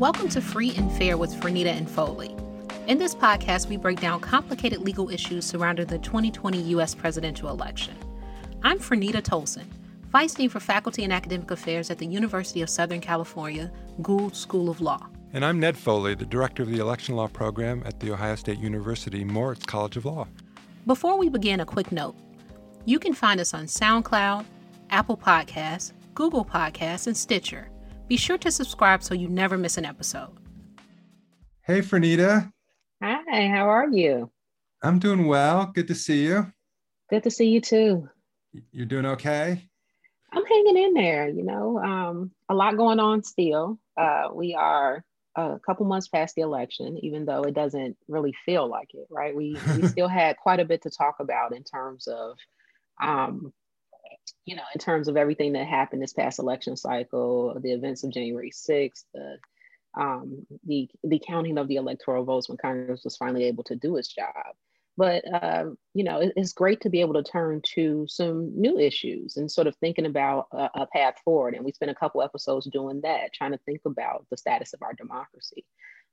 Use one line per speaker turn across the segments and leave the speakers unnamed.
Welcome to Free and Fair with Franita and Foley. In this podcast, we break down complicated legal issues surrounding the 2020 U.S. presidential election. I'm Franita Tolson, Vice Dean for Faculty and Academic Affairs at the University of Southern California Gould School of Law.
And I'm Ned Foley, the Director of the Election Law Program at The Ohio State University Moritz College of Law.
Before we begin, a quick note. You can find us on SoundCloud, Apple Podcasts, Google Podcasts, and Stitcher. Be sure to subscribe so you never miss an episode.
Hey, Franita.
Hi, how are you?
I'm doing well. Good to see you.
Good to see you too.
You're doing okay?
I'm hanging in there, you know. Um, a lot going on still. Uh, we are a couple months past the election, even though it doesn't really feel like it, right? We we still had quite a bit to talk about in terms of, um, you know, in terms of everything that happened this past election cycle, the events of January 6th, the um, the the counting of the electoral votes when Congress was finally able to do its job. But uh, you know, it, it's great to be able to turn to some new issues and sort of thinking about a, a path forward. And we spent a couple episodes doing that, trying to think about the status of our democracy.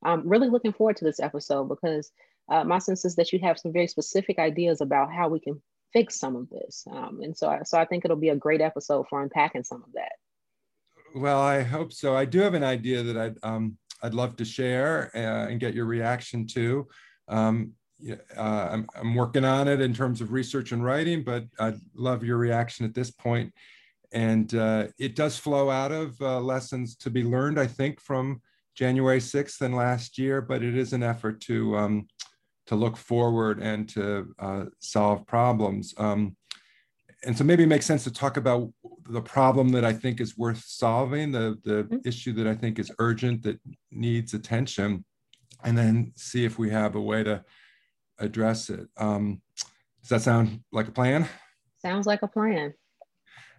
I'm really looking forward to this episode because uh, my sense is that you have some very specific ideas about how we can fix some of this. Um, and so, I, so I think it'll be a great episode for unpacking some of that.
Well, I hope so. I do have an idea that I'd um, I'd love to share uh, and get your reaction to. Um, uh, I'm, I'm working on it in terms of research and writing, but I'd love your reaction at this point. And uh, it does flow out of uh, lessons to be learned, I think, from January 6th and last year, but it is an effort to, um, to look forward and to uh, solve problems. Um, and so maybe it makes sense to talk about the problem that I think is worth solving, the, the mm-hmm. issue that I think is urgent, that needs attention, and then see if we have a way to address it. Um, does that sound like a plan?
Sounds like a plan.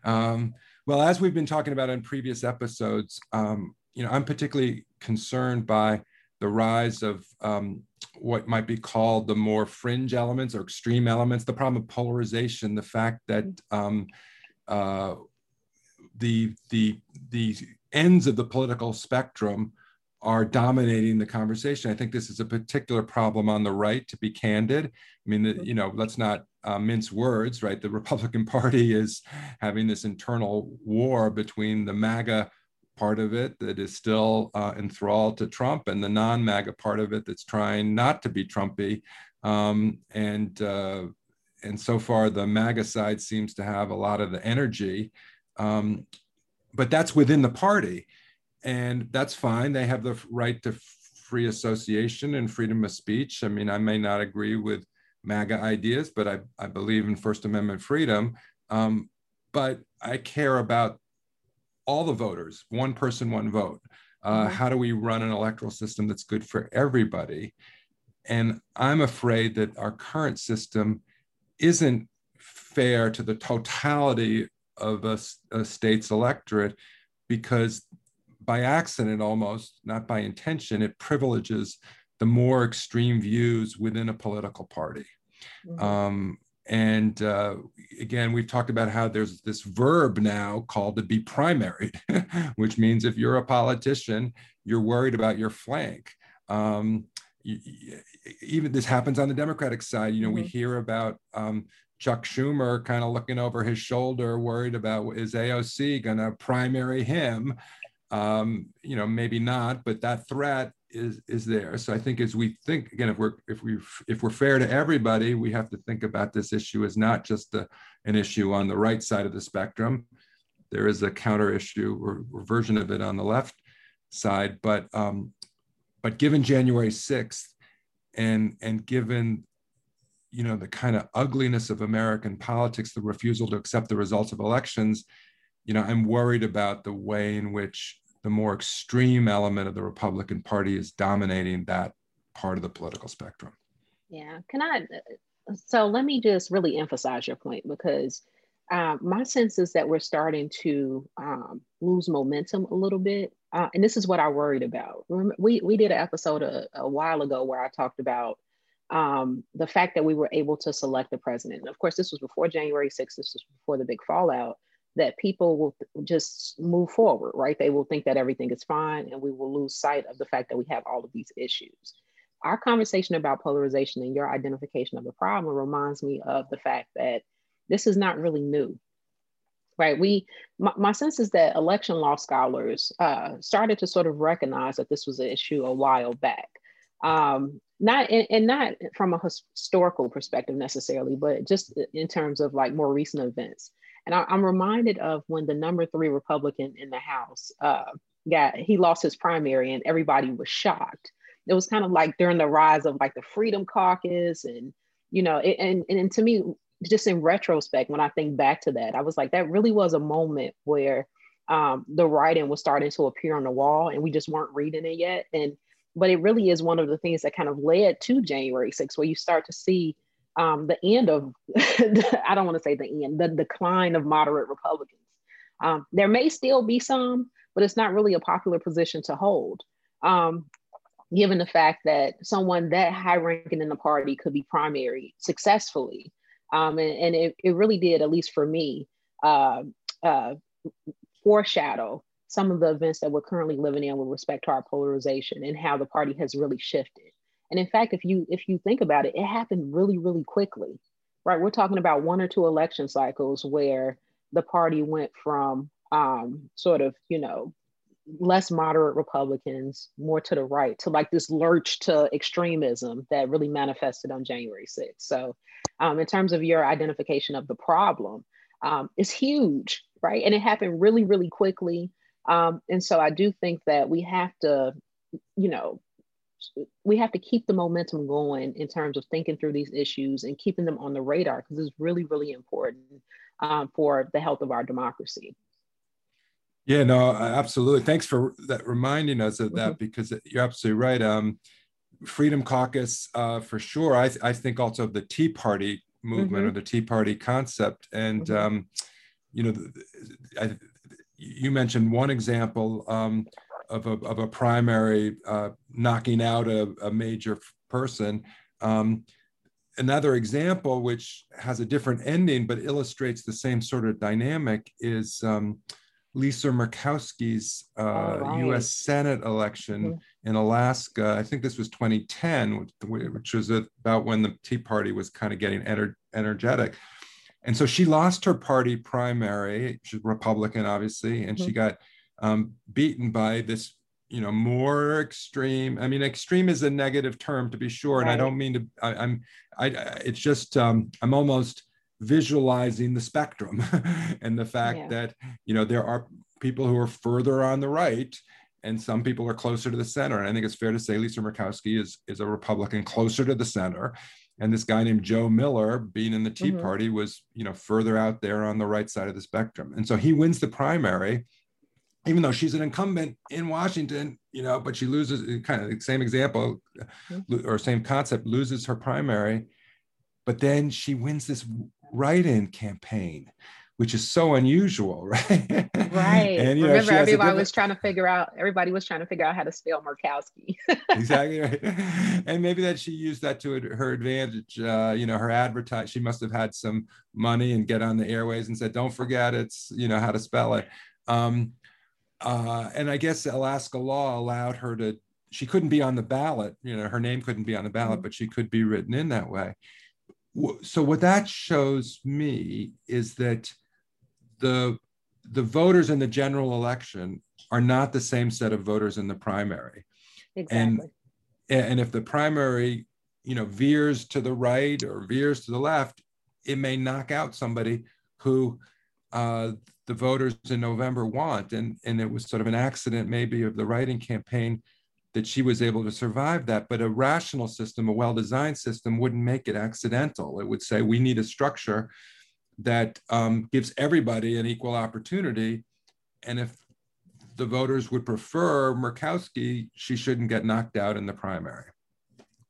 Um, well, as we've been talking about in previous episodes, um, you know, I'm particularly concerned by the rise of um, what might be called the more fringe elements or extreme elements, the problem of polarization, the fact that um, uh, the, the, the ends of the political spectrum are dominating the conversation. I think this is a particular problem on the right, to be candid. I mean, the, you know, let's not uh, mince words, right? The Republican Party is having this internal war between the MAGA part of it that is still uh, enthralled to Trump and the non MAGA part of it that's trying not to be Trumpy. Um, and, uh, and so far, the MAGA side seems to have a lot of the energy. Um, but that's within the party and that's fine. They have the right to free association and freedom of speech. I mean, I may not agree with MAGA ideas, but I, I believe in First Amendment freedom. Um, but I care about all the voters, one person, one vote. Uh, mm-hmm. How do we run an electoral system that's good for everybody? And I'm afraid that our current system isn't fair to the totality of a, a state's electorate because by accident almost, not by intention, it privileges the more extreme views within a political party. Mm-hmm. Um, and uh, again, we've talked about how there's this verb now called to be primaried, which means if you're a politician, you're worried about your flank. Um, even this happens on the Democratic side. You know, mm-hmm. we hear about um, Chuck Schumer kind of looking over his shoulder, worried about is AOC going to primary him? um, you know, maybe not, but that threat is is there. So I think as we think again, if we're if we if we're fair to everybody, we have to think about this issue as not just a, an issue on the right side of the spectrum. There is a counter issue or, or version of it on the left side, but um, but given January sixth, and and given you know the kind of ugliness of American politics, the refusal to accept the results of elections, you know, I'm worried about the way in which the more extreme element of the Republican Party is dominating that part of the political spectrum.
Yeah. Can I? So let me just really emphasize your point because uh, my sense is that we're starting to um, lose momentum a little bit. Uh, and this is what I worried about. We, we did an episode a, a while ago where I talked about um, the fact that we were able to select the president. And of course, this was before January 6th, this was before the big fallout. That people will just move forward, right? They will think that everything is fine and we will lose sight of the fact that we have all of these issues. Our conversation about polarization and your identification of the problem reminds me of the fact that this is not really new, right? We, my, my sense is that election law scholars uh, started to sort of recognize that this was an issue a while back. Um, not and not from a historical perspective necessarily, but just in terms of like more recent events. And I, am reminded of when the number three Republican in the House uh, got he lost his primary, and everybody was shocked. It was kind of like during the rise of like the Freedom Caucus, and you know, it, and and to me, just in retrospect, when I think back to that, I was like, that really was a moment where um, the writing was starting to appear on the wall, and we just weren't reading it yet. And but it really is one of the things that kind of led to January 6th, where you start to see um, the end of, I don't want to say the end, the decline of moderate Republicans. Um, there may still be some, but it's not really a popular position to hold, um, given the fact that someone that high ranking in the party could be primary successfully. Um, and, and it, it really did, at least for me, uh, uh, foreshadow some of the events that we're currently living in with respect to our polarization and how the party has really shifted. And in fact, if you if you think about it, it happened really, really quickly, right? We're talking about one or two election cycles where the party went from um, sort of, you know, less moderate Republicans, more to the right, to like this lurch to extremism that really manifested on January 6th. So, um, in terms of your identification of the problem, um, it's huge, right? And it happened really, really quickly. Um, and so I do think that we have to, you know, we have to keep the momentum going in terms of thinking through these issues and keeping them on the radar because it's really, really important um, for the health of our democracy.
Yeah, no, absolutely. Thanks for that reminding us of that mm-hmm. because you're absolutely right. Um, Freedom Caucus, uh, for sure. I, th- I think also of the Tea Party movement mm-hmm. or the Tea Party concept, and mm-hmm. um, you know, I, you mentioned one example. Of a, of a primary uh, knocking out a, a major person. Um, another example, which has a different ending but illustrates the same sort of dynamic, is um, Lisa Murkowski's uh, right. U.S. Senate election mm-hmm. in Alaska. I think this was 2010, which was about when the Tea Party was kind of getting ener- energetic. And so she lost her party primary. She's Republican, obviously, and mm-hmm. she got um, beaten by this you know more extreme i mean extreme is a negative term to be sure and right. i don't mean to I, am i it's just um, i'm almost visualizing the spectrum and the fact yeah. that you know there are people who are further on the right and some people are closer to the center and i think it's fair to say lisa murkowski is is a republican closer to the center and this guy named joe miller being in the tea mm-hmm. party was you know further out there on the right side of the spectrum and so he wins the primary even though she's an incumbent in Washington, you know, but she loses kind of the same example mm-hmm. or same concept, loses her primary, but then she wins this write-in campaign, which is so unusual, right?
Right. and, Remember, know, everybody was trying to figure out. Everybody was trying to figure out how to spell Murkowski.
exactly right. And maybe that she used that to her advantage. Uh, you know, her advertise. She must have had some money and get on the airways and said, "Don't forget, it's you know how to spell it." Um, uh, and I guess Alaska law allowed her to, she couldn't be on the ballot, you know, her name couldn't be on the ballot, mm-hmm. but she could be written in that way. So what that shows me is that the the voters in the general election are not the same set of voters in the primary.
Exactly.
And, and if the primary, you know, veers to the right or veers to the left, it may knock out somebody who uh, the voters in November want. And, and it was sort of an accident, maybe, of the writing campaign that she was able to survive that. But a rational system, a well designed system, wouldn't make it accidental. It would say we need a structure that um, gives everybody an equal opportunity. And if the voters would prefer Murkowski, she shouldn't get knocked out in the primary.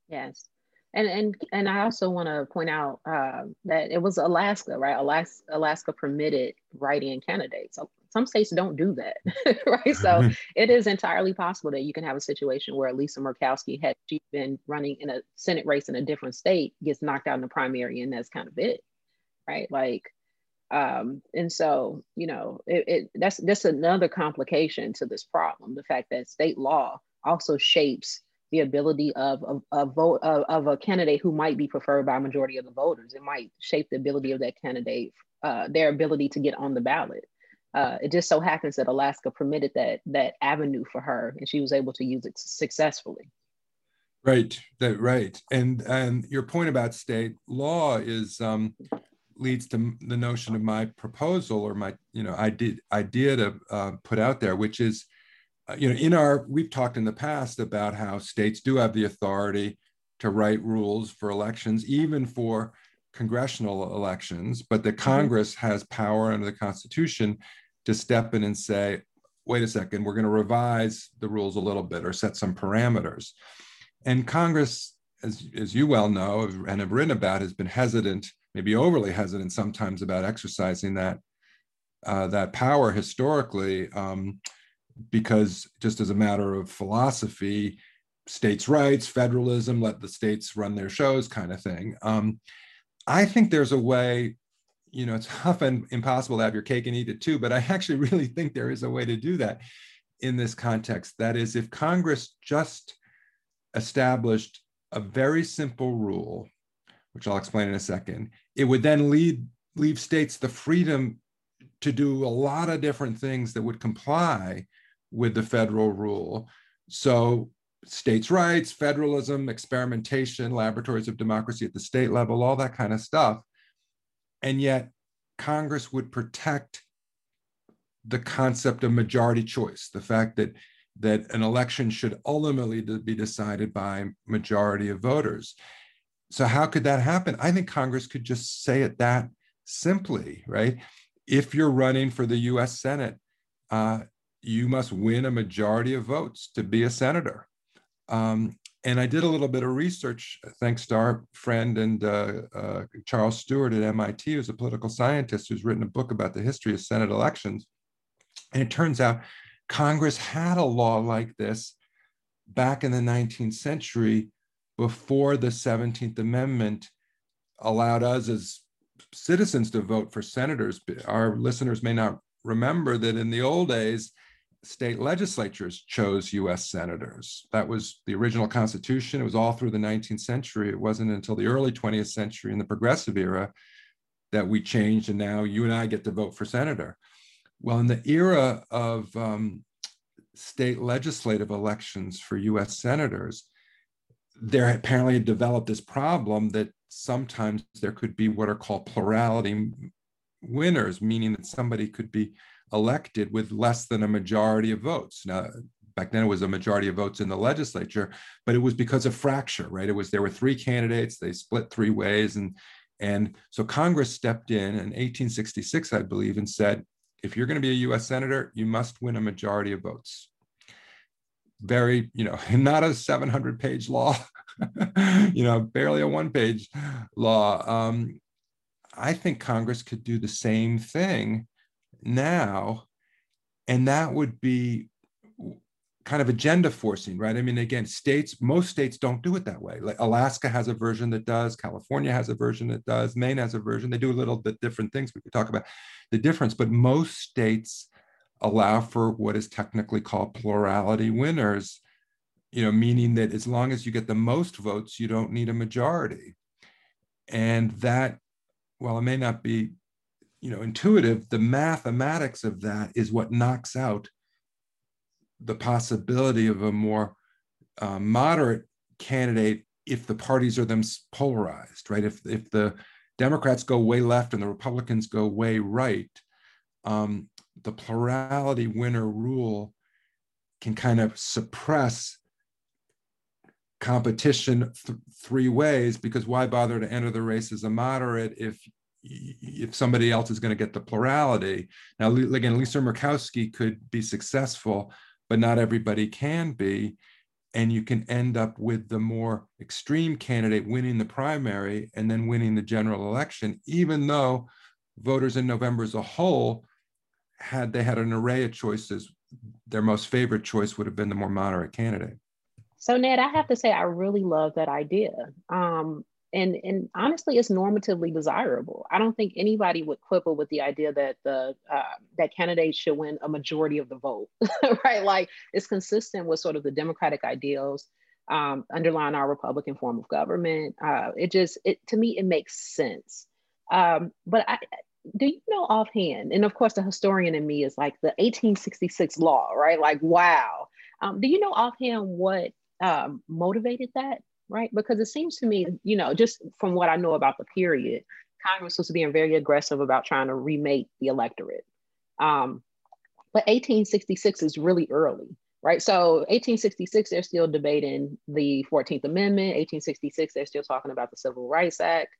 Yes. And and and I also want to point out uh, that it was Alaska, right? Alaska, Alaska permitted write-in candidates. So some states don't do that, right? So it is entirely possible that you can have a situation where Lisa Murkowski had she been running in a Senate race in a different state, gets knocked out in the primary, and that's kind of it, right? Like Um, and so, you know, it, it, that's that's another complication to this problem. The fact that state law also shapes the ability of a, vote of, of, a candidate who might be preferred by a majority of the voters. It might shape the ability of that candidate, uh, their ability to get on the ballot. Uh, it just so happens that Alaska permitted that that avenue for her, and she was able to use it successfully.
Right, that right, and and your point about state law is um, leads to the notion of my proposal or my you know idea idea to uh, put out there, which is uh, you know in our we've talked in the past about how states do have the authority to write rules for elections, even for congressional elections, but the mm-hmm. Congress has power under the Constitution to step in and say, wait a second, we're going to revise the rules a little bit or set some parameters. And Congress, as, as you well know and have written about, has been hesitant, maybe overly hesitant sometimes about exercising that, uh, that power historically, um, because just as a matter of philosophy, states' rights, federalism, let the states run their shows kind of thing. Um, I think there's a way, you know, it's often impossible to have your cake and eat it too, but I actually really think there is a way to do that in this context. That is, if Congress just established a very simple rule, which I'll explain in a second, it would then lead, leave states the freedom to do a lot of different things that would comply with the federal rule. So states' rights, federalism, experimentation, laboratories of democracy at the state level, all that kind of stuff. And yet, Congress would protect the concept of majority choice, the fact that, that an election should ultimately be decided by majority of voters. So, how could that happen? I think Congress could just say it that simply, right? If you're running for the US Senate, uh, you must win a majority of votes to be a senator. Um, and I did a little bit of research, thanks to our friend and uh, uh, Charles Stewart at MIT, who's a political scientist who's written a book about the history of Senate elections. And it turns out Congress had a law like this back in the 19th century before the 17th Amendment allowed us as citizens to vote for senators. Our listeners may not remember that in the old days, state legislatures chose US senators. That was the original Constitution. It was all through the 19th century. It wasn't until the early 20th century in the progressive era that we changed, and now you and I get to vote for senator. Well, in the era of um, state legislative elections for US senators, there apparently developed this problem that sometimes there could be what are called plurality winners, meaning that somebody could be elected with less than a majority of votes. Now, back then it was a majority of votes in the legislature, but it was because of fracture, right? It was there were three candidates, they split three ways, and and so Congress stepped in in 1866, I believe, and said, if you're going to be a U.S. senator, you must win a majority of votes. Very, you know, not a 700-page law, you know, barely a one-page law. Um, I think Congress could do the same thing now and that would be kind of agenda forcing right? I mean again states most states don't do it that way. Like alaska has a version that does california has a version that does maine has a version. They do a little bit different things. We could talk about the difference but most states allow for what is technically called plurality winners you know meaning that as long as you get the most votes you don't need a majority. And that while it may not be you know intuitive the mathematics of that is what knocks out the possibility of a more uh, moderate candidate if the parties are them polarized right? If if the democrats go way left and the republicans go way right um, the plurality winner rule can kind of suppress competition th- three ways because why bother to enter the race as a moderate if if somebody else is going to get the plurality. Now, again, Lisa Murkowski could be successful, but not everybody can be. And you can end up with the more extreme candidate winning the primary and then winning the general election, even though voters in November as a whole, had they had an array of choices, their most favorite choice would have been the more moderate candidate.
So, Ned, I have to say, I really love that idea. Um, and and honestly, it's normatively desirable. I don't think anybody would quibble with the idea that the uh, that candidates should win a majority of the vote, right? Like it's consistent with sort of the democratic ideals um, underlying our Republican form of government. Uh, it just it to me it makes sense. Um, but I, do you know offhand? And of course, the historian in me is like the 1866 law, right? Like wow. Um, do you know offhand what um, motivated that? Right? Because it seems to me, you know, just from what I know about the period, Congress was being very aggressive about trying to remake the electorate. Um, but 1866 is really early, right? So 1866, they're still debating the 14th Amendment. 1866, they're still talking about the Civil Rights Act.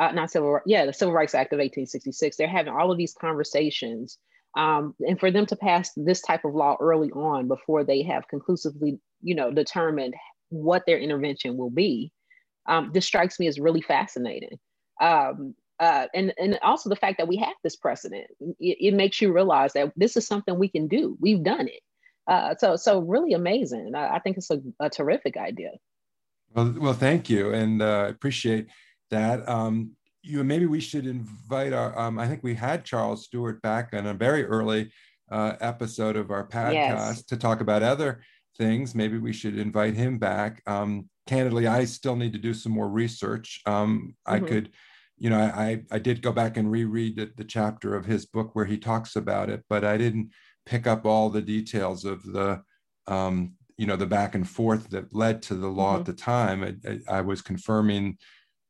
Uh, not civil, yeah, the Civil Rights Act of 1866. They're having all of these conversations. Um, and for them to pass this type of law early on before they have conclusively, you know, determined what their intervention will be, um, this strikes me as really fascinating. Um, uh, and, and also the fact that we have this precedent, it, it, makes you realize that this is something we can do. We've done it. Uh, so, so really amazing. I, I think it's a, a, terrific idea.
Well, well, thank you, and uh, appreciate that. Um, you maybe we should invite our. Um, I think we had Charles Stewart back on a very early uh, episode of our podcast yes. to talk about other things. Maybe we should invite him back. Um, candidly, I still need to do some more research. Um, mm-hmm. I could, you know, I, I did go back and reread the, the chapter of his book where he talks about it, but I didn't pick up all the details of the, um, you know, the back and forth that led to the law mm-hmm. at the time. I, I, I was confirming,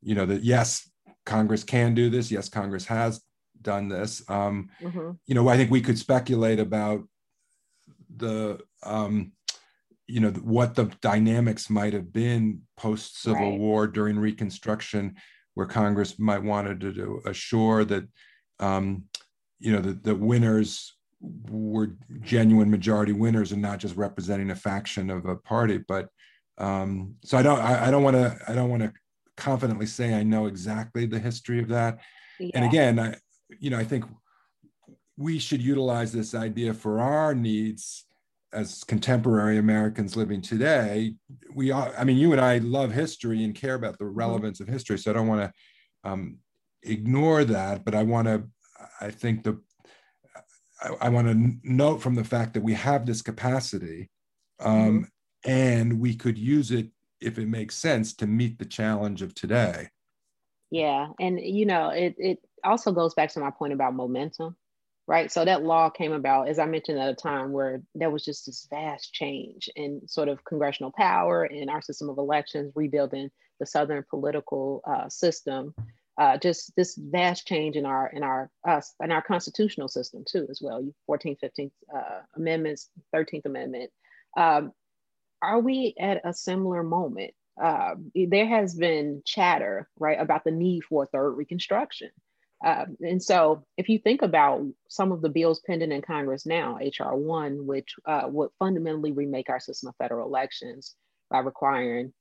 you know, that yes, Congress can do this. Yes, Congress has done this. Um, mm-hmm. You know, I think we could speculate about the um, you know what the dynamics might have been post civil right. war during reconstruction where congress might wanted to, to assure that um, you know the, the winners were genuine majority winners and not just representing a faction of a party but um, so i don't i, I don't want to i don't want to confidently say i know exactly the history of that yeah. and again i you know i think we should utilize this idea for our needs as contemporary Americans living today, we are, I mean, you and I love history and care about the mm-hmm. relevance of history. So I don't want to um, ignore that, but I want to, I think the, I, I want to note from the fact that we have this capacity um, mm-hmm. and we could use it if it makes sense to meet the challenge of today.
Yeah. And, you know, it, it also goes back to my point about momentum right? So that law came about, as I mentioned, at a time where there was just this vast change in sort of congressional power and our system of elections, rebuilding the Southern political uh, system. Uh, just this vast change in our in our uh, in our constitutional system too, as well. 14th, 15th uh, amendments, 13th Amendment. Um, are we at a similar moment? Uh, there has been chatter, right, about the need for a third Reconstruction. Um, and so, if you think about some of the bills pending in Congress now, H.R. 1, which uh, would fundamentally remake our system of federal elections by requiring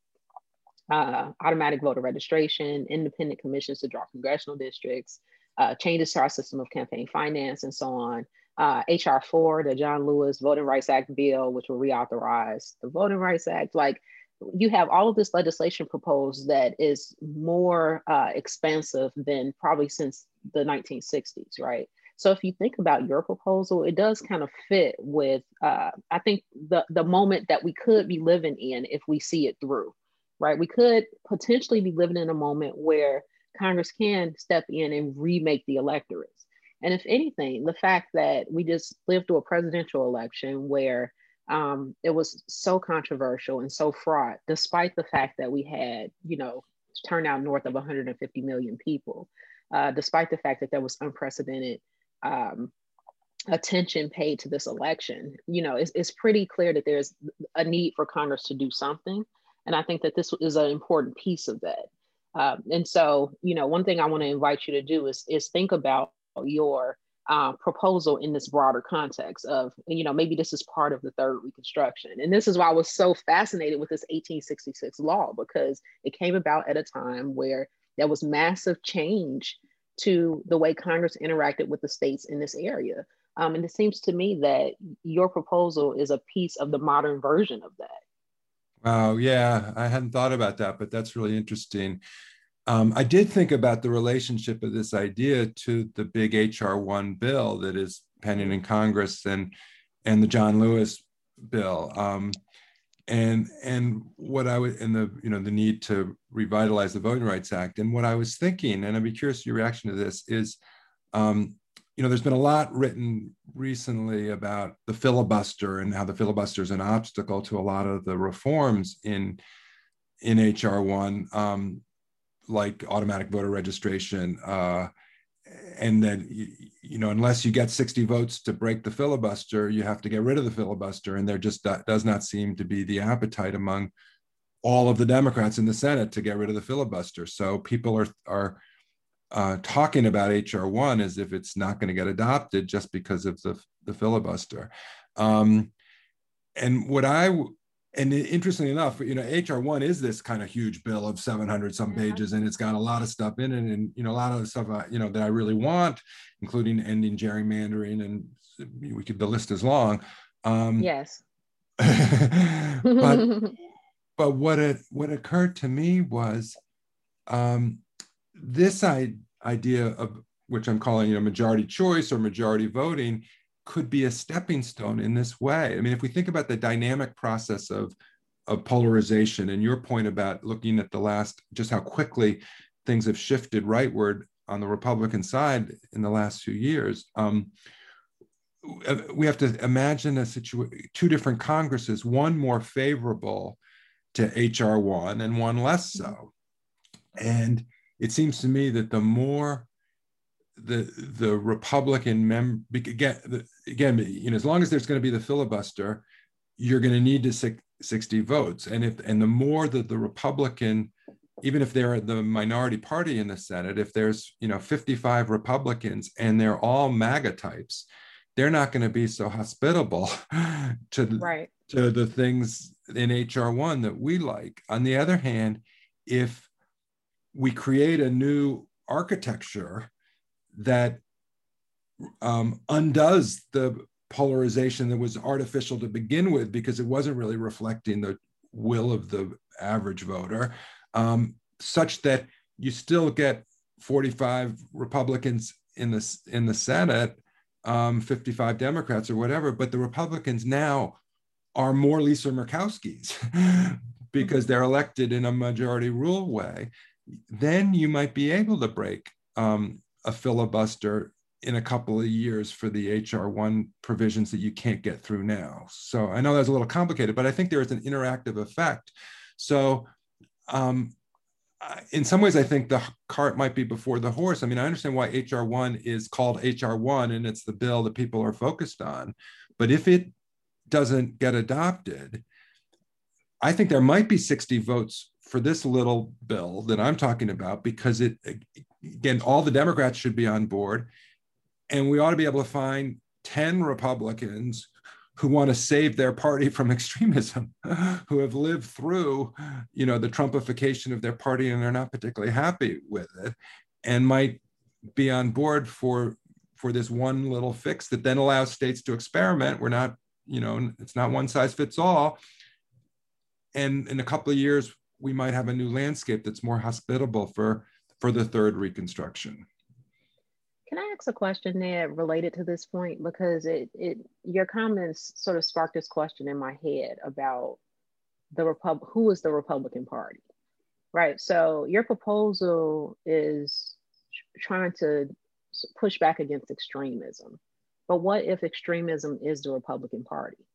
uh, automatic voter registration, independent commissions to draw congressional districts, uh, changes to our system of campaign finance, and so on. H.R. Uh, 4, the John Lewis Voting Rights Act bill, which will reauthorize the Voting Rights Act. Like, you have all of this legislation proposed that is more uh, expansive than probably since the 1960s, right? So if you think about your proposal, it does kind of fit with, uh, I think, the, the moment that we could be living in if we see it through, right? We could potentially be living in a moment where Congress can step in and remake the electorates. And if anything, the fact that we just lived through a presidential election where um, it was so controversial and so fraught, despite the fact that we had, you know, turnout north of 150 million people, uh, despite the fact that there was unprecedented um, attention paid to this election. You know, it's, it's pretty clear that there's a need for Congress to do something. And I think that this is an important piece of that. Um, and so, you know, one thing I want to invite you to do is, is think about your uh, proposal in this broader context of, you know, maybe this is part of the third Reconstruction. And this is why I was so fascinated with this 1866 law, because it came about at a time where there was massive change to the way Congress interacted with the states in this area. Um, and it seems to me that your proposal is a piece of the modern version of that.
Wow, yeah, I hadn't thought about that, but that's really interesting. Um, I did think about the relationship of this idea to the big HR one bill that is pending in Congress and and the John Lewis bill. Um, and and what I would and the you know the need to revitalize the Voting Rights Act and what I was thinking, and I'd be curious your reaction to this is, um, you know, there's been a lot written recently about the filibuster and how the filibuster is an obstacle to a lot of the reforms in in HR one. Um, like automatic voter registration, uh, and then you, you, know unless you get 60 votes to break the filibuster, you have to get rid of the filibuster, and there just does not seem to be the appetite among all of the Democrats in the Senate to get rid of the filibuster. So people are are uh, talking about HR one as if it's not going to get adopted just because of the the filibuster. Um, and what I and interestingly enough, you know, HR one is this kind of huge bill of 700 some pages, and it's got a lot of stuff in it, and you know, a lot of the stuff I, you know that I really want, including ending gerrymandering, and we could the list is long.
Um, yes.
but but what it what occurred to me was um, this I, idea of which I'm calling you know majority choice or majority voting could be a stepping stone in this way. I mean, if we think about the dynamic process of, of polarization and your point about looking at the last, just how quickly things have shifted rightward on the Republican side in the last few years, um, we have to imagine a situation, two different Congresses, one more favorable to HR one and one less so. And it seems to me that the more the the Republican mem again again you know as long as there's going to be the filibuster, you're going to need to 60 votes, and if and the more that the Republican even if they're the minority party in the Senate, if there's you know 55 Republicans and they're all MAGA types, they're not going to be so hospitable to
right.
to the things in HR one that we like. On the other hand, if we create a new architecture that um, undoes the polarization that was artificial to begin with because it wasn't really reflecting the will of the average voter, um, such that you still get 45 Republicans in the in the Senate, um, 55 Democrats or whatever, but the Republicans now are more Lisa Murkowski's because they're elected in a majority rule way. Then you might be able to break um, a filibuster in a couple of years for the HR1 provisions that you can't get through now. So I know that's a little complicated, but I think there is an interactive effect. So um, in some ways, I think the cart might be before the horse. I mean, I understand why HR1 is called HR1 and it's the bill that people are focused on. But if it doesn't get adopted, I think there might be 60 votes for this little bill that I'm talking about because it again, all the Democrats should be on board. And we ought to be able to find 10 Republicans who want to save their party from extremism, who have lived through, you know, the Trumpification of their party and they're not particularly happy with it, and might be on board for for this one little fix that then allows states to experiment. We're not, you know, it's not one size fits all. And in a couple of years, we might have a new landscape that's more hospitable for for the third reconstruction.
Can I ask a question there related to this point? Because it, it your comments sort of sparked this question in my head about the Repub who is the Republican Party, right? So your proposal is trying to push back against extremism. But what if extremism is the Republican Party,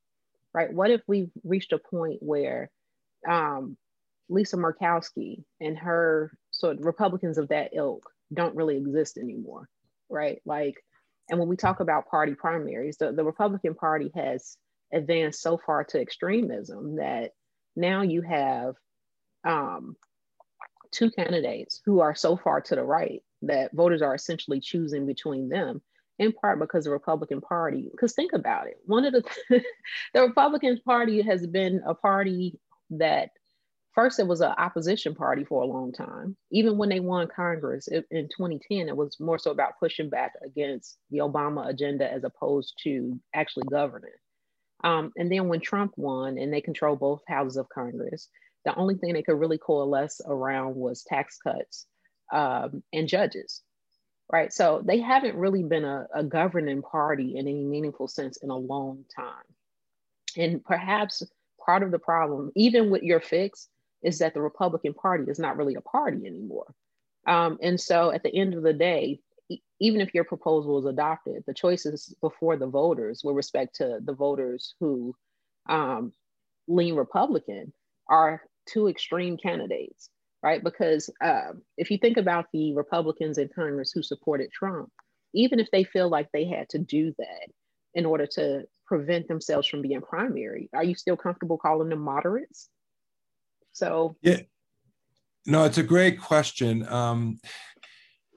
right? What if we've reached a point where um, Lisa Murkowski and her sort of Republicans of that ilk don't really exist anymore, right? Like, and when we talk about party primaries, the, the Republican Party has advanced so far to extremism that now you have um, two candidates who are so far to the right that voters are essentially choosing between them in part because the Republican Party, because think about it, one of the, the Republican Party has been a party that first it was an opposition party for a long time even when they won congress in 2010 it was more so about pushing back against the obama agenda as opposed to actually governing um, and then when trump won and they control both houses of congress the only thing they could really coalesce around was tax cuts um, and judges, right? So they haven't really been a, a governing party in any meaningful sense in a long time. And perhaps part of the problem, even with your fix, is that the Republican Party is not really a party anymore. Um, and so at the end of the day, even if your proposal is adopted, the choices before the voters with respect to the voters who um, lean Republican are two extreme candidates, right? Because uh, if you think about the Republicans in Congress who supported Trump, even if they feel like they had to do that in order to prevent themselves from being primary, are you still comfortable calling them moderates? So,
yeah, no, it's a great question. Um,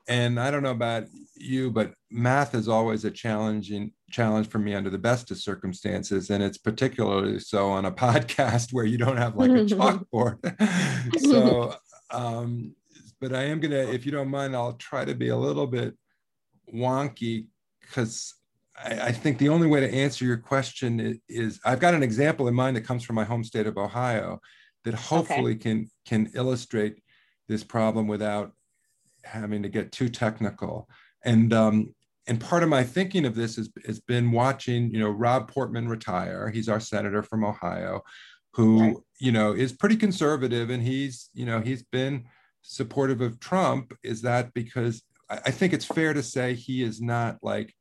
and I don't know about you, but math is always a challenging challenge for me under the best of circumstances, and it's particularly so on a podcast where you don't have like a chalkboard. so, um, but I am gonna, if you don't mind, I'll try to be a little bit wonky because I, I, think the only way to answer your question is, is, I've got an example in mind that comes from my home state of Ohio that hopefully okay. can can illustrate this problem without having to get too technical. And um, and part of my thinking of this has, has been watching, you know, Rob Portman retire. He's our senator from Ohio, who right. you know is pretty conservative, and he's you know he's been supportive of Trump. Is that because I, I think it's fair to say he is not like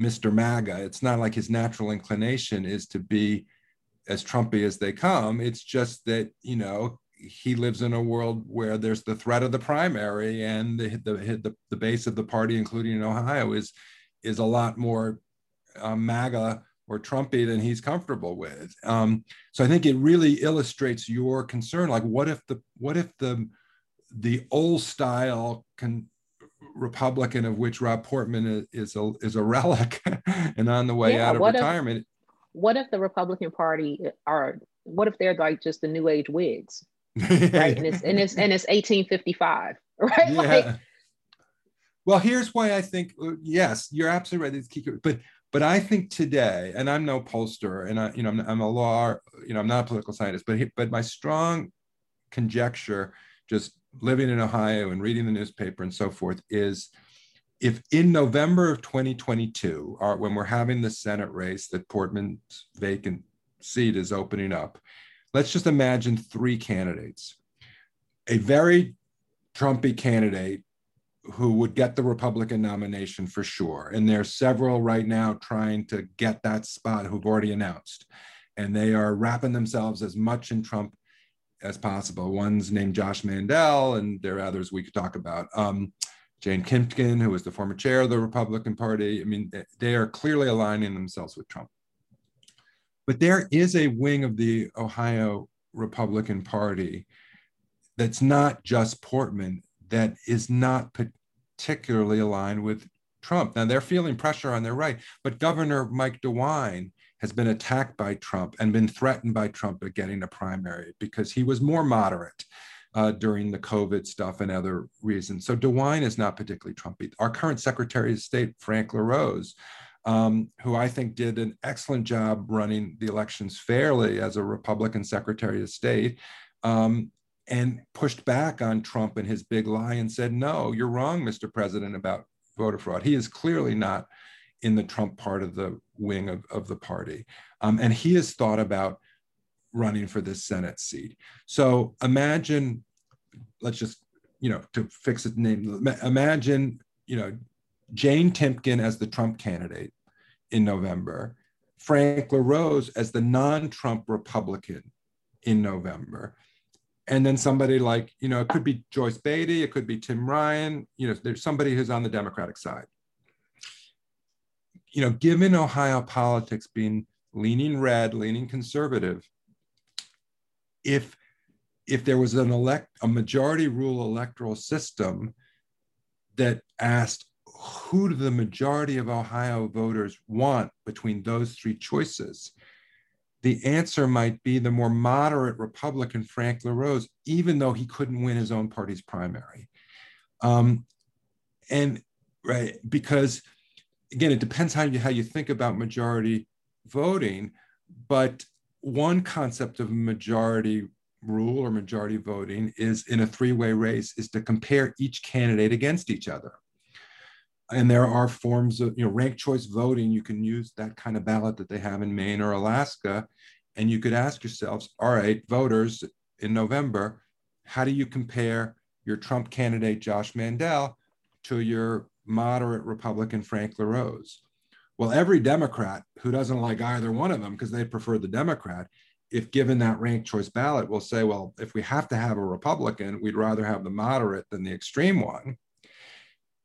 Mr. MAGA. It's not like his natural inclination is to be as Trumpy as they come. It's just that, you know, he lives in a world where there's the threat of the primary and the, the, the, the base of the party, including in Ohio, is, is a lot more uh, MAGA or Trumpy than he's comfortable with. Um, so I think it really illustrates your concern. Like, what if the what if the the old style can Republican of which Rob Portman is, is a is a relic and on the way yeah, out of retirement?
What if the Republican Party are what if they're like just the new age Whigs? right. And it's and it's and it's 1855, right? Yeah. Like,
well, here's why I think uh, yes, you're absolutely right. But but I think today, and I'm no pollster, and I you know I'm, I'm a law, you know I'm not a political scientist, but but my strong conjecture, just living in Ohio and reading the newspaper and so forth, is if in November of 2022, or when we're having the Senate race that Portman's vacant seat is opening up, let's just imagine three candidates. A very Trumpy candidate who would get the Republican nomination for sure. And there's several right now trying to get that spot who've already announced. And they are wrapping themselves as much in Trump as possible. One's named Josh Mandel, and there are others we could talk about. Um, Jane Timken, who was the former chair of the Republican Party. I mean, they are clearly aligning themselves with Trump. But there is a wing of the Ohio Republican Party that's not just Portman, that is not particularly aligned with Trump. Now they're feeling pressure on their right, but Governor Mike DeWine has been attacked by Trump and been threatened by Trump at getting a primary because he was more moderate uh, during the COVID stuff and other reasons. So DeWine is not particularly Trumpy. Our current Secretary of State, Frank LaRose, um, who I think did an excellent job running the elections fairly as a Republican Secretary of State, um, and pushed back on Trump and his big lie and said, no, you're wrong, Mr. President, about voter fraud. He is clearly not in the Trump part of the wing of, of the party. Um, and he has thought about running for this Senate seat. So imagine, let's just, you know, to fix it name, imagine, you know, Jane Timken as the Trump candidate in November, Frank LaRose as the non-Trump Republican in November. And then somebody like, you know, it could be Joyce Beatty, it could be Tim Ryan, you know, there's somebody who's on the Democratic side. You know, given Ohio politics being leaning red, leaning conservative, if if there was an elect a majority rule electoral system that asked who do the majority of Ohio voters want between those three choices, the answer might be the more moderate Republican Frank LaRose, even though he couldn't win his own party's primary. Um, and right, because again, it depends how you how you think about majority voting, but one concept of majority rule or majority voting is in a three-way race is to compare each candidate against each other. And there are forms of you know ranked choice voting. You can use that kind of ballot that they have in maine or alaska and you could ask yourselves all right voters in november how do you compare your trump candidate josh mandel to your moderate republican frank larose well every democrat who doesn't like either one of them because they prefer the democrat if given that ranked choice ballot will say well if we have to have a republican we'd rather have the moderate than the extreme one.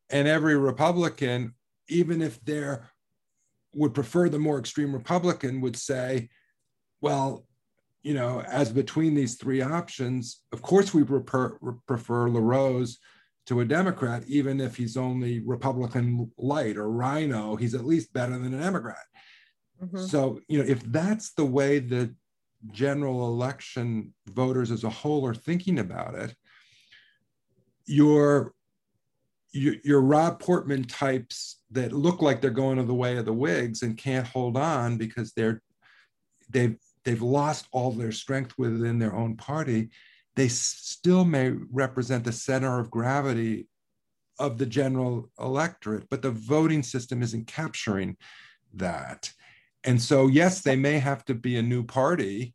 And every Republican, even if they would prefer the more extreme Republican, would say, well, you know, as between these three options, of course we prefer, prefer LaRose to a Democrat, even if he's only Republican light or RINO, he's at least better than a Democrat. Mm-hmm. So, you know, if that's the way the general election voters as a whole are thinking about it, you're your Rob Portman types that look like they're going to the way of the Whigs and can't hold on because they're they've they've lost all their strength within their own party, they still may represent the center of gravity of the general electorate, but the voting system isn't capturing that. And so, yes, they may have to be a new party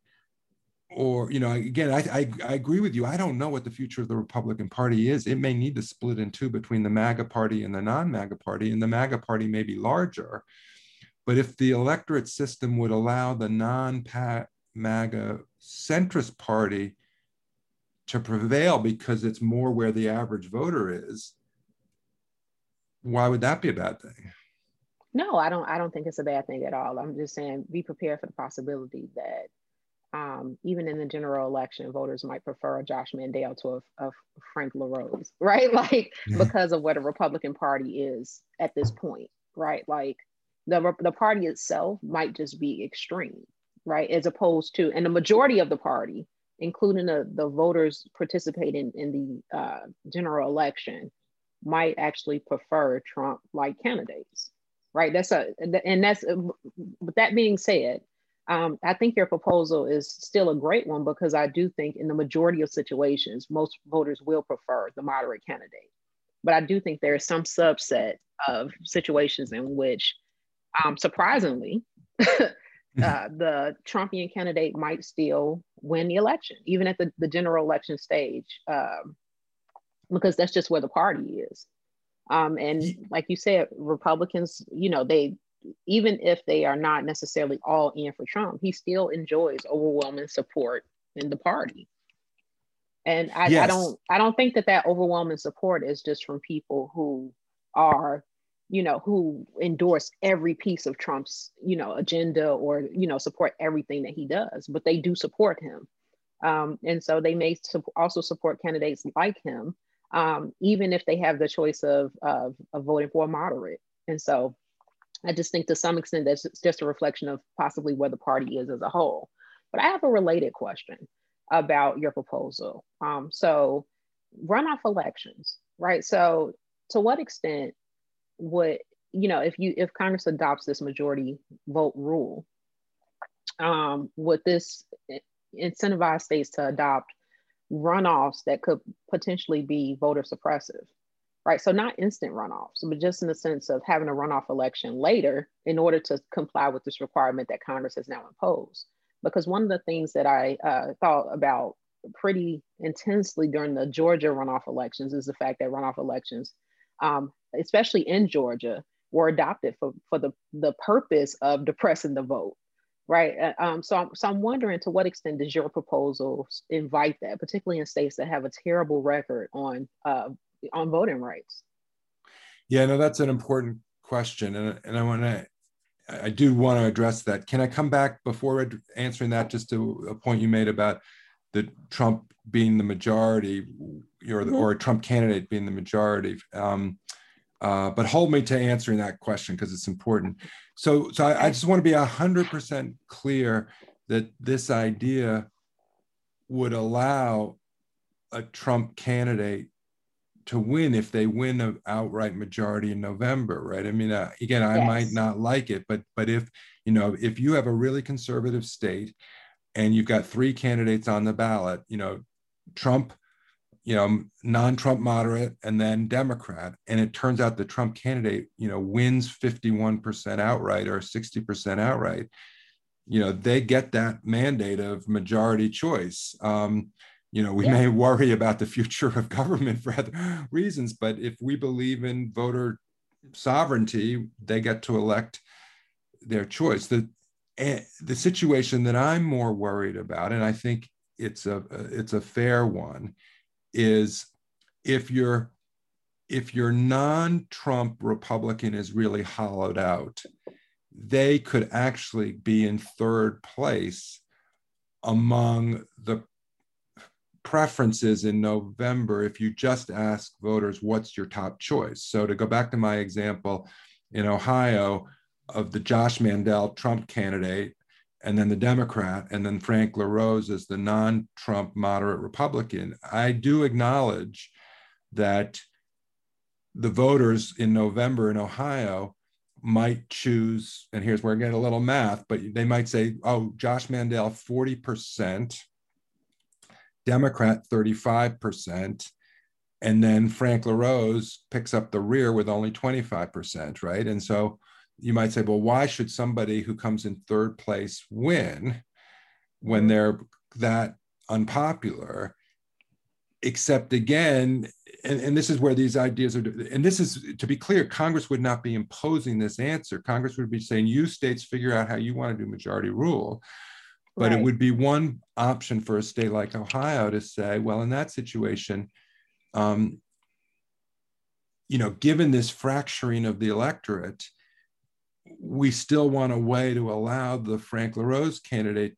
or you know again I, I, I agree with you. I don't know what the future of the republican party is. It may need to split in two between the maga party and the non-maga party and the maga party may be larger. But if the electorate system would allow the non-maga centrist party to prevail because it's more where the average voter is why would that be a bad thing
no i don't i don't think it's a bad thing at all i'm just saying be prepared for the possibility that um, even in the general election, voters might prefer a Josh Mandel to a, a Frank LaRose, right? Like because of what a Republican Party is at this point, right? Like the the party itself might just be extreme, right? As opposed to, and the majority of the party, including the, the voters participating in the uh, general election, might actually prefer Trump-like candidates, right? That's a, and that's, with that being said, um, I think your proposal is still a great one because I do think in the majority of situations, most voters will prefer the moderate candidate. But I do think there is some subset of situations in which, um, surprisingly, uh, the Trumpian candidate might still win the election, even at the, the general election stage, um, because that's just where the party is. Um, and like you said, Republicans, you know, they even if they are not necessarily all in for Trump, he still enjoys overwhelming support in the party. And I, yes. I don't I don't think that that overwhelming support is just from people who are you know who endorse every piece of Trump's you know agenda or you know support everything that he does, but they do support him. Um, and so they may su- also support candidates like him, um, even if they have the choice of, of, of voting for a moderate. And so I just think to some extent that's just a reflection of possibly where the party is as a whole. But I have a related question about your proposal. Um, so, runoff elections, right? So, to what extent would you know if you if Congress adopts this majority vote rule, um, would this incentivize states to adopt runoffs that could potentially be voter suppressive? right? So not instant runoffs, but just in the sense of having a runoff election later in order to comply with this requirement that Congress has now imposed. Because one of the things that I uh, thought about pretty intensely during the Georgia runoff elections is the fact that runoff elections, um, especially in Georgia, were adopted for, for the, the purpose of depressing the vote, right? Uh, um, so, I'm, so I'm wondering to what extent does your proposal invite that, particularly in states that have a terrible record on uh, on voting rights?
Yeah, no, that's an important question, and and I want to. I do want to address that. Can I come back before answering that just to a point you made about the Trump being the majority or, mm-hmm. or a Trump candidate being the majority? Um, uh, but hold me to answering that question because it's important. So, so I, I just want to be hundred percent clear that this idea would allow a Trump candidate to win if they win an outright majority in November, right? I mean, uh, again, I yes. might not like it, but but if you know if you have a really conservative state and you've got three candidates on the ballot, you know, Trump, you know, non-Trump moderate, and then Democrat. And it turns out the Trump candidate, you know, wins 51% outright or 60% outright. You know, they get that mandate of majority choice. Um, you know, we yeah. may worry about the future of government for other reasons, but if we believe in voter sovereignty, they get to elect their choice. The the situation that I'm more worried about, and I think it's a it's a fair one, is if your if your non-Trump Republican is really hollowed out, they could actually be in third place among the preferences in November if you just ask voters what's your top choice. So to go back to my example in Ohio of the Josh Mandel Trump candidate and then the Democrat, and then Frank LaRose as the non Trump moderate Republican, I do acknowledge that the voters in November in Ohio might choose, and here's where I get a little math, but they might say, oh, Josh Mandel, 40%, Democrat, 35%, and then Frank LaRose picks up the rear with only 25%, right? And so you might say, well, why should somebody who comes in third place win when they're that unpopular? Except again, and, and, this is where these ideas are, and this is to be clear, Congress would not be imposing this answer. Congress would be saying, you states figure out how you want to do majority rule. But right. it would be one option for a state like Ohio to say, well, in that situation, um, you know, given this fracturing of the electorate, we still want a way to allow the Frank LaRose candidate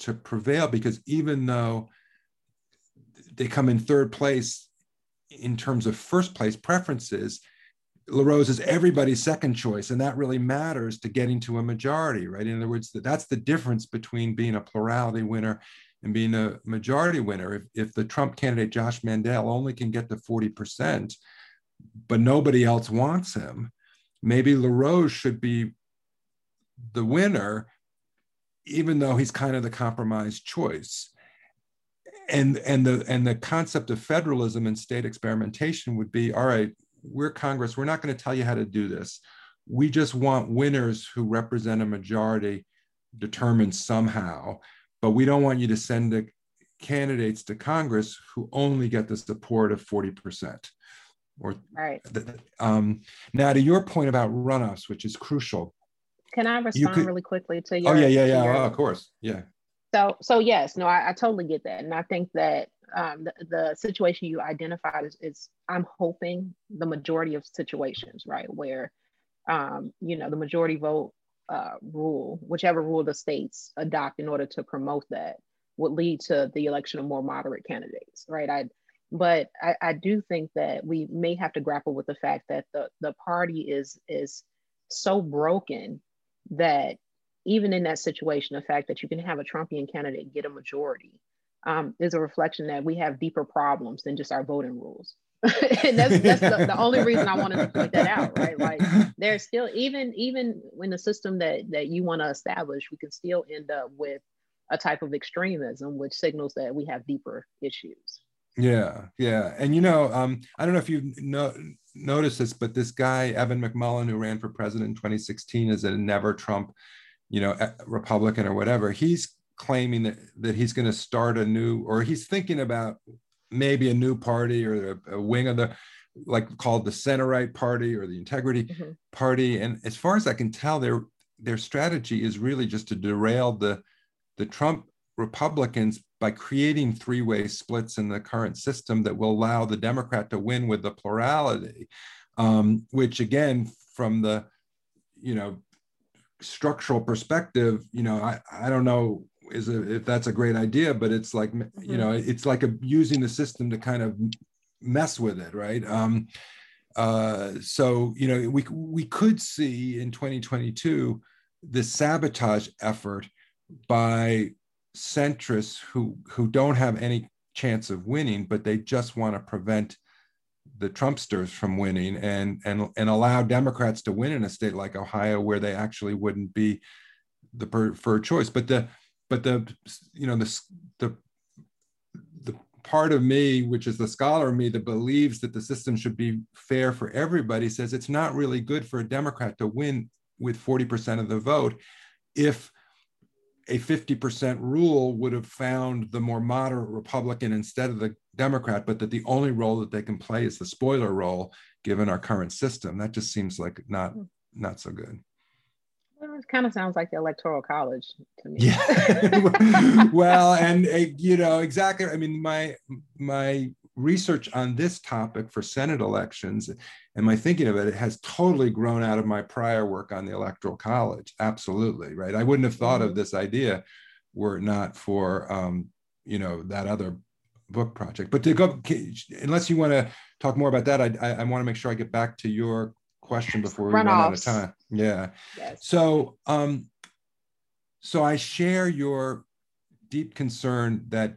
to prevail because even though they come in third place in terms of first place preferences, LaRose is everybody's second choice, and that really matters to getting to a majority, right? In other words, that's the difference between being a plurality winner and being a majority winner. If, if the Trump candidate, Josh Mandel, only can get to 40%, but nobody else wants him, maybe LaRose should be the winner, even though he's kind of the compromised choice. And, and, the, and the concept of federalism and state experimentation would be all right, we're Congress, we're not going to tell you how to do this. We just want winners who represent a majority determined somehow, but we don't want you to send the candidates to Congress who only get the support of 40% or
right.
Um, now to your point about runoffs, which is crucial.
Can I respond could, really quickly to your?
Oh yeah, yeah, yeah. Your, oh, of course, yeah.
So, so yes, no, I, I totally get that, and I think that um, the, the, situation you identified is, is, I'm hoping the majority of situations, right, where um, you know the majority vote uh, rule, whichever rule the states adopt in order to promote that, would lead to the election of more moderate candidates, right? I but I, I, do think that we may have to grapple with the fact that the, the party is is so broken that even in that situation, the fact that you can have a Trumpian candidate get a majority um, is a reflection that we have deeper problems than just our voting rules. and that's, that's the, the, only reason I wanted to point that out, right? Like there's still even even in the system that that you want to establish, we can still end up with a type of extremism, which signals that we have deeper issues.
Yeah, yeah, and you know, um, I don't know if you've no, noticed this, but this guy Evan McMullin, who ran for president in 2016, is a never Trump, you know, Republican or whatever. He's claiming that that he's going to start a new, or he's thinking about maybe a new party or a, a wing of the, like called the center right party or the integrity mm-hmm. party. And as far as I can tell, their their strategy is really just to derail the the Trump Republicans by creating three-way splits in the current system that will allow the Democrat to win with the plurality, um, which again, from the you know structural perspective, you know, I, I don't know is a, if that's a great idea, but it's like mm-hmm. you know, it's like a, using the system to kind of mess with it, right? Um, uh, so you know, we we could see in 2022 this sabotage effort by centrists who who don't have any chance of winning, but they just want to prevent the Trumpsters from winning and and and allow Democrats to win in a state like Ohio where they actually wouldn't be the preferred choice. But the but the you know the the the part of me, which is the scholar of me that believes that the system should be fair for everybody, says it's not really good for a Democrat to win with 40% of the vote if a 50% rule would have found the more moderate Republican instead of the Democrat, but that the only role that they can play is the spoiler role given our current system. That just seems like not hmm. not so good.
Well, it kind of sounds like the electoral college to me.
Yeah. well, and uh, you know exactly. I mean, my my research on this topic for Senate elections and my thinking of it, it has totally grown out of my prior work on the electoral college. Absolutely, right. I wouldn't have thought mm-hmm. of this idea were it not for um, you know that other book project. But to go, unless you want to talk more about that, I, I, I want to make sure I get back to your question before we run, run out of time. Yeah. Yes. So, um, so I share your deep concern that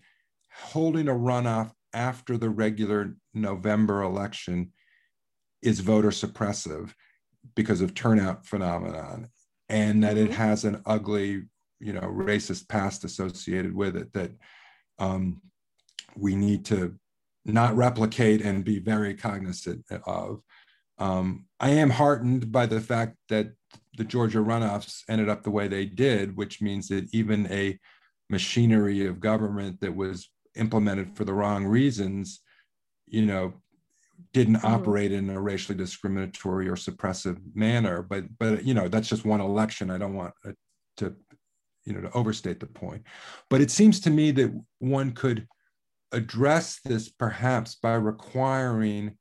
holding a runoff after the regular November election is voter suppressive because of turnout phenomenon and that it mm-hmm. has an ugly you know racist past associated with it that um, we need to not replicate and be very cognizant of um, i am heartened by the fact that the georgia runoffs ended up the way they did which means that even a machinery of government that was implemented for the wrong reasons you know didn't mm-hmm. operate in a racially discriminatory or suppressive manner but but you know that's just one election i don't want to you know to overstate the point but it seems to me that one could address this perhaps by requiring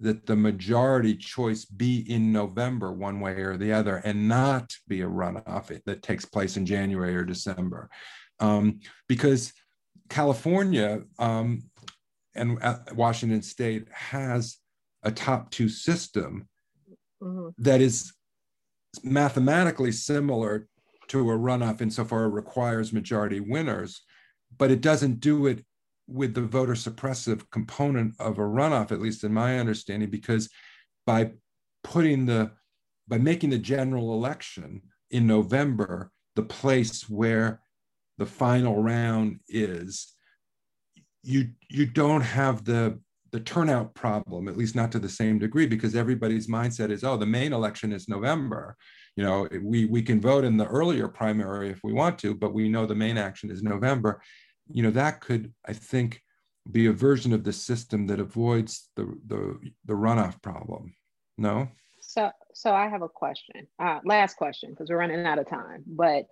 that the majority choice be in November, one way or the other, and not be a runoff that takes place in January or December. Um, because California um, and uh, Washington State has a top two system mm-hmm. that is mathematically similar to a runoff insofar it requires majority winners, but it doesn't do it with the voter suppressive component of a runoff, at least in my understanding, because by putting the by making the general election in November the place where the final round is, you you don't have the the turnout problem, at least not to the same degree, because everybody's mindset is, oh, the main election is November. You know, we we can vote in the earlier primary if we want to, but we know the main action is November. You know, that could, I think, be a version of the system that avoids the the, the runoff problem. No.
So, so I have a question. Uh, last question, because we're running out of time. But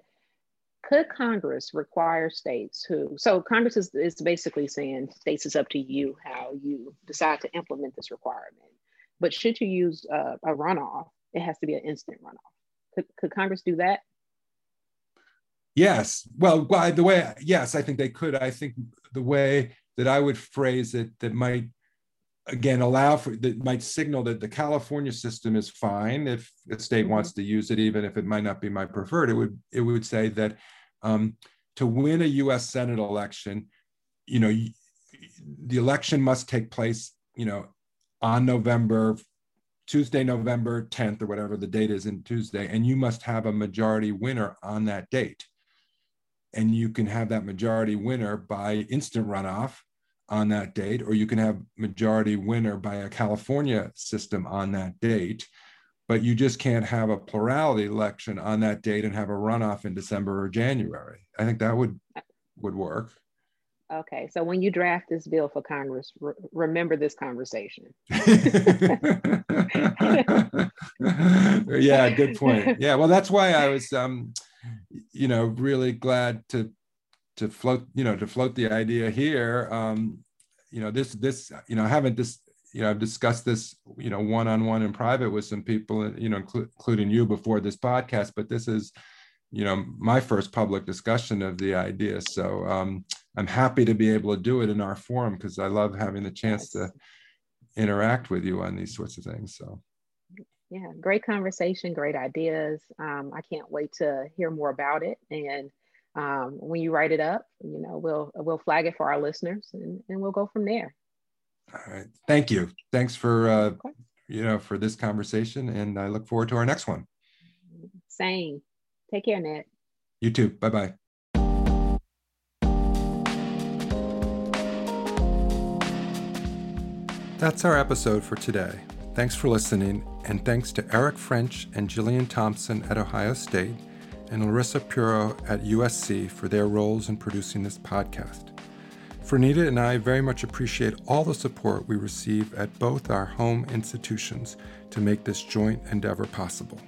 could Congress require states who, so Congress is, is basically saying states is up to you how you decide to implement this requirement. But should you use a runoff, it has to be an instant runoff. Could, could Congress do that?
Yes. Well, by the way, yes, I think they could. I think the way that I would phrase it that might again allow for that might signal that the California system is fine if a state mm-hmm. wants to use it, even if it might not be my preferred. It would it would say that um, to win a U.S. Senate election, you know, the election must take place, you know, on November Tuesday, November 10th, or whatever the date is in Tuesday, and you must have a majority winner on that date. And you can have that majority winner by instant runoff on that date, or you can have majority winner by a California system on that date but you just can't have a plurality election on that date and have a runoff in December or January. I think that would would work.
Okay, so when you draft this bill for Congress, re- remember this conversation.
yeah, good point. Yeah, well, that's why I was, um, you know, really glad to to float, you know, to float the idea here. Um, you know, this this, you know, I haven't this you know, I've discussed this, you know, one-on-one in private with some people, you know, including you before this podcast, but this is, you know, my first public discussion of the idea. So um, I'm happy to be able to do it in our forum because I love having the chance to interact with you on these sorts of things. So.
Yeah, great conversation, great ideas. Um, I can't wait to hear more about it. And um, when you write it up, you know, we'll we'll flag it for our listeners, and, and we'll go from there.
All right. Thank you. Thanks for uh, you know for this conversation, and I look forward to our next one.
Same. Take care, Ned.
You too. Bye bye. That's our episode for today. Thanks for listening, and thanks to Eric French and Jillian Thompson at Ohio State and Larissa Puro at USC for their roles in producing this podcast. Franita and I very much appreciate all the support we receive at both our home institutions to make this joint endeavor possible.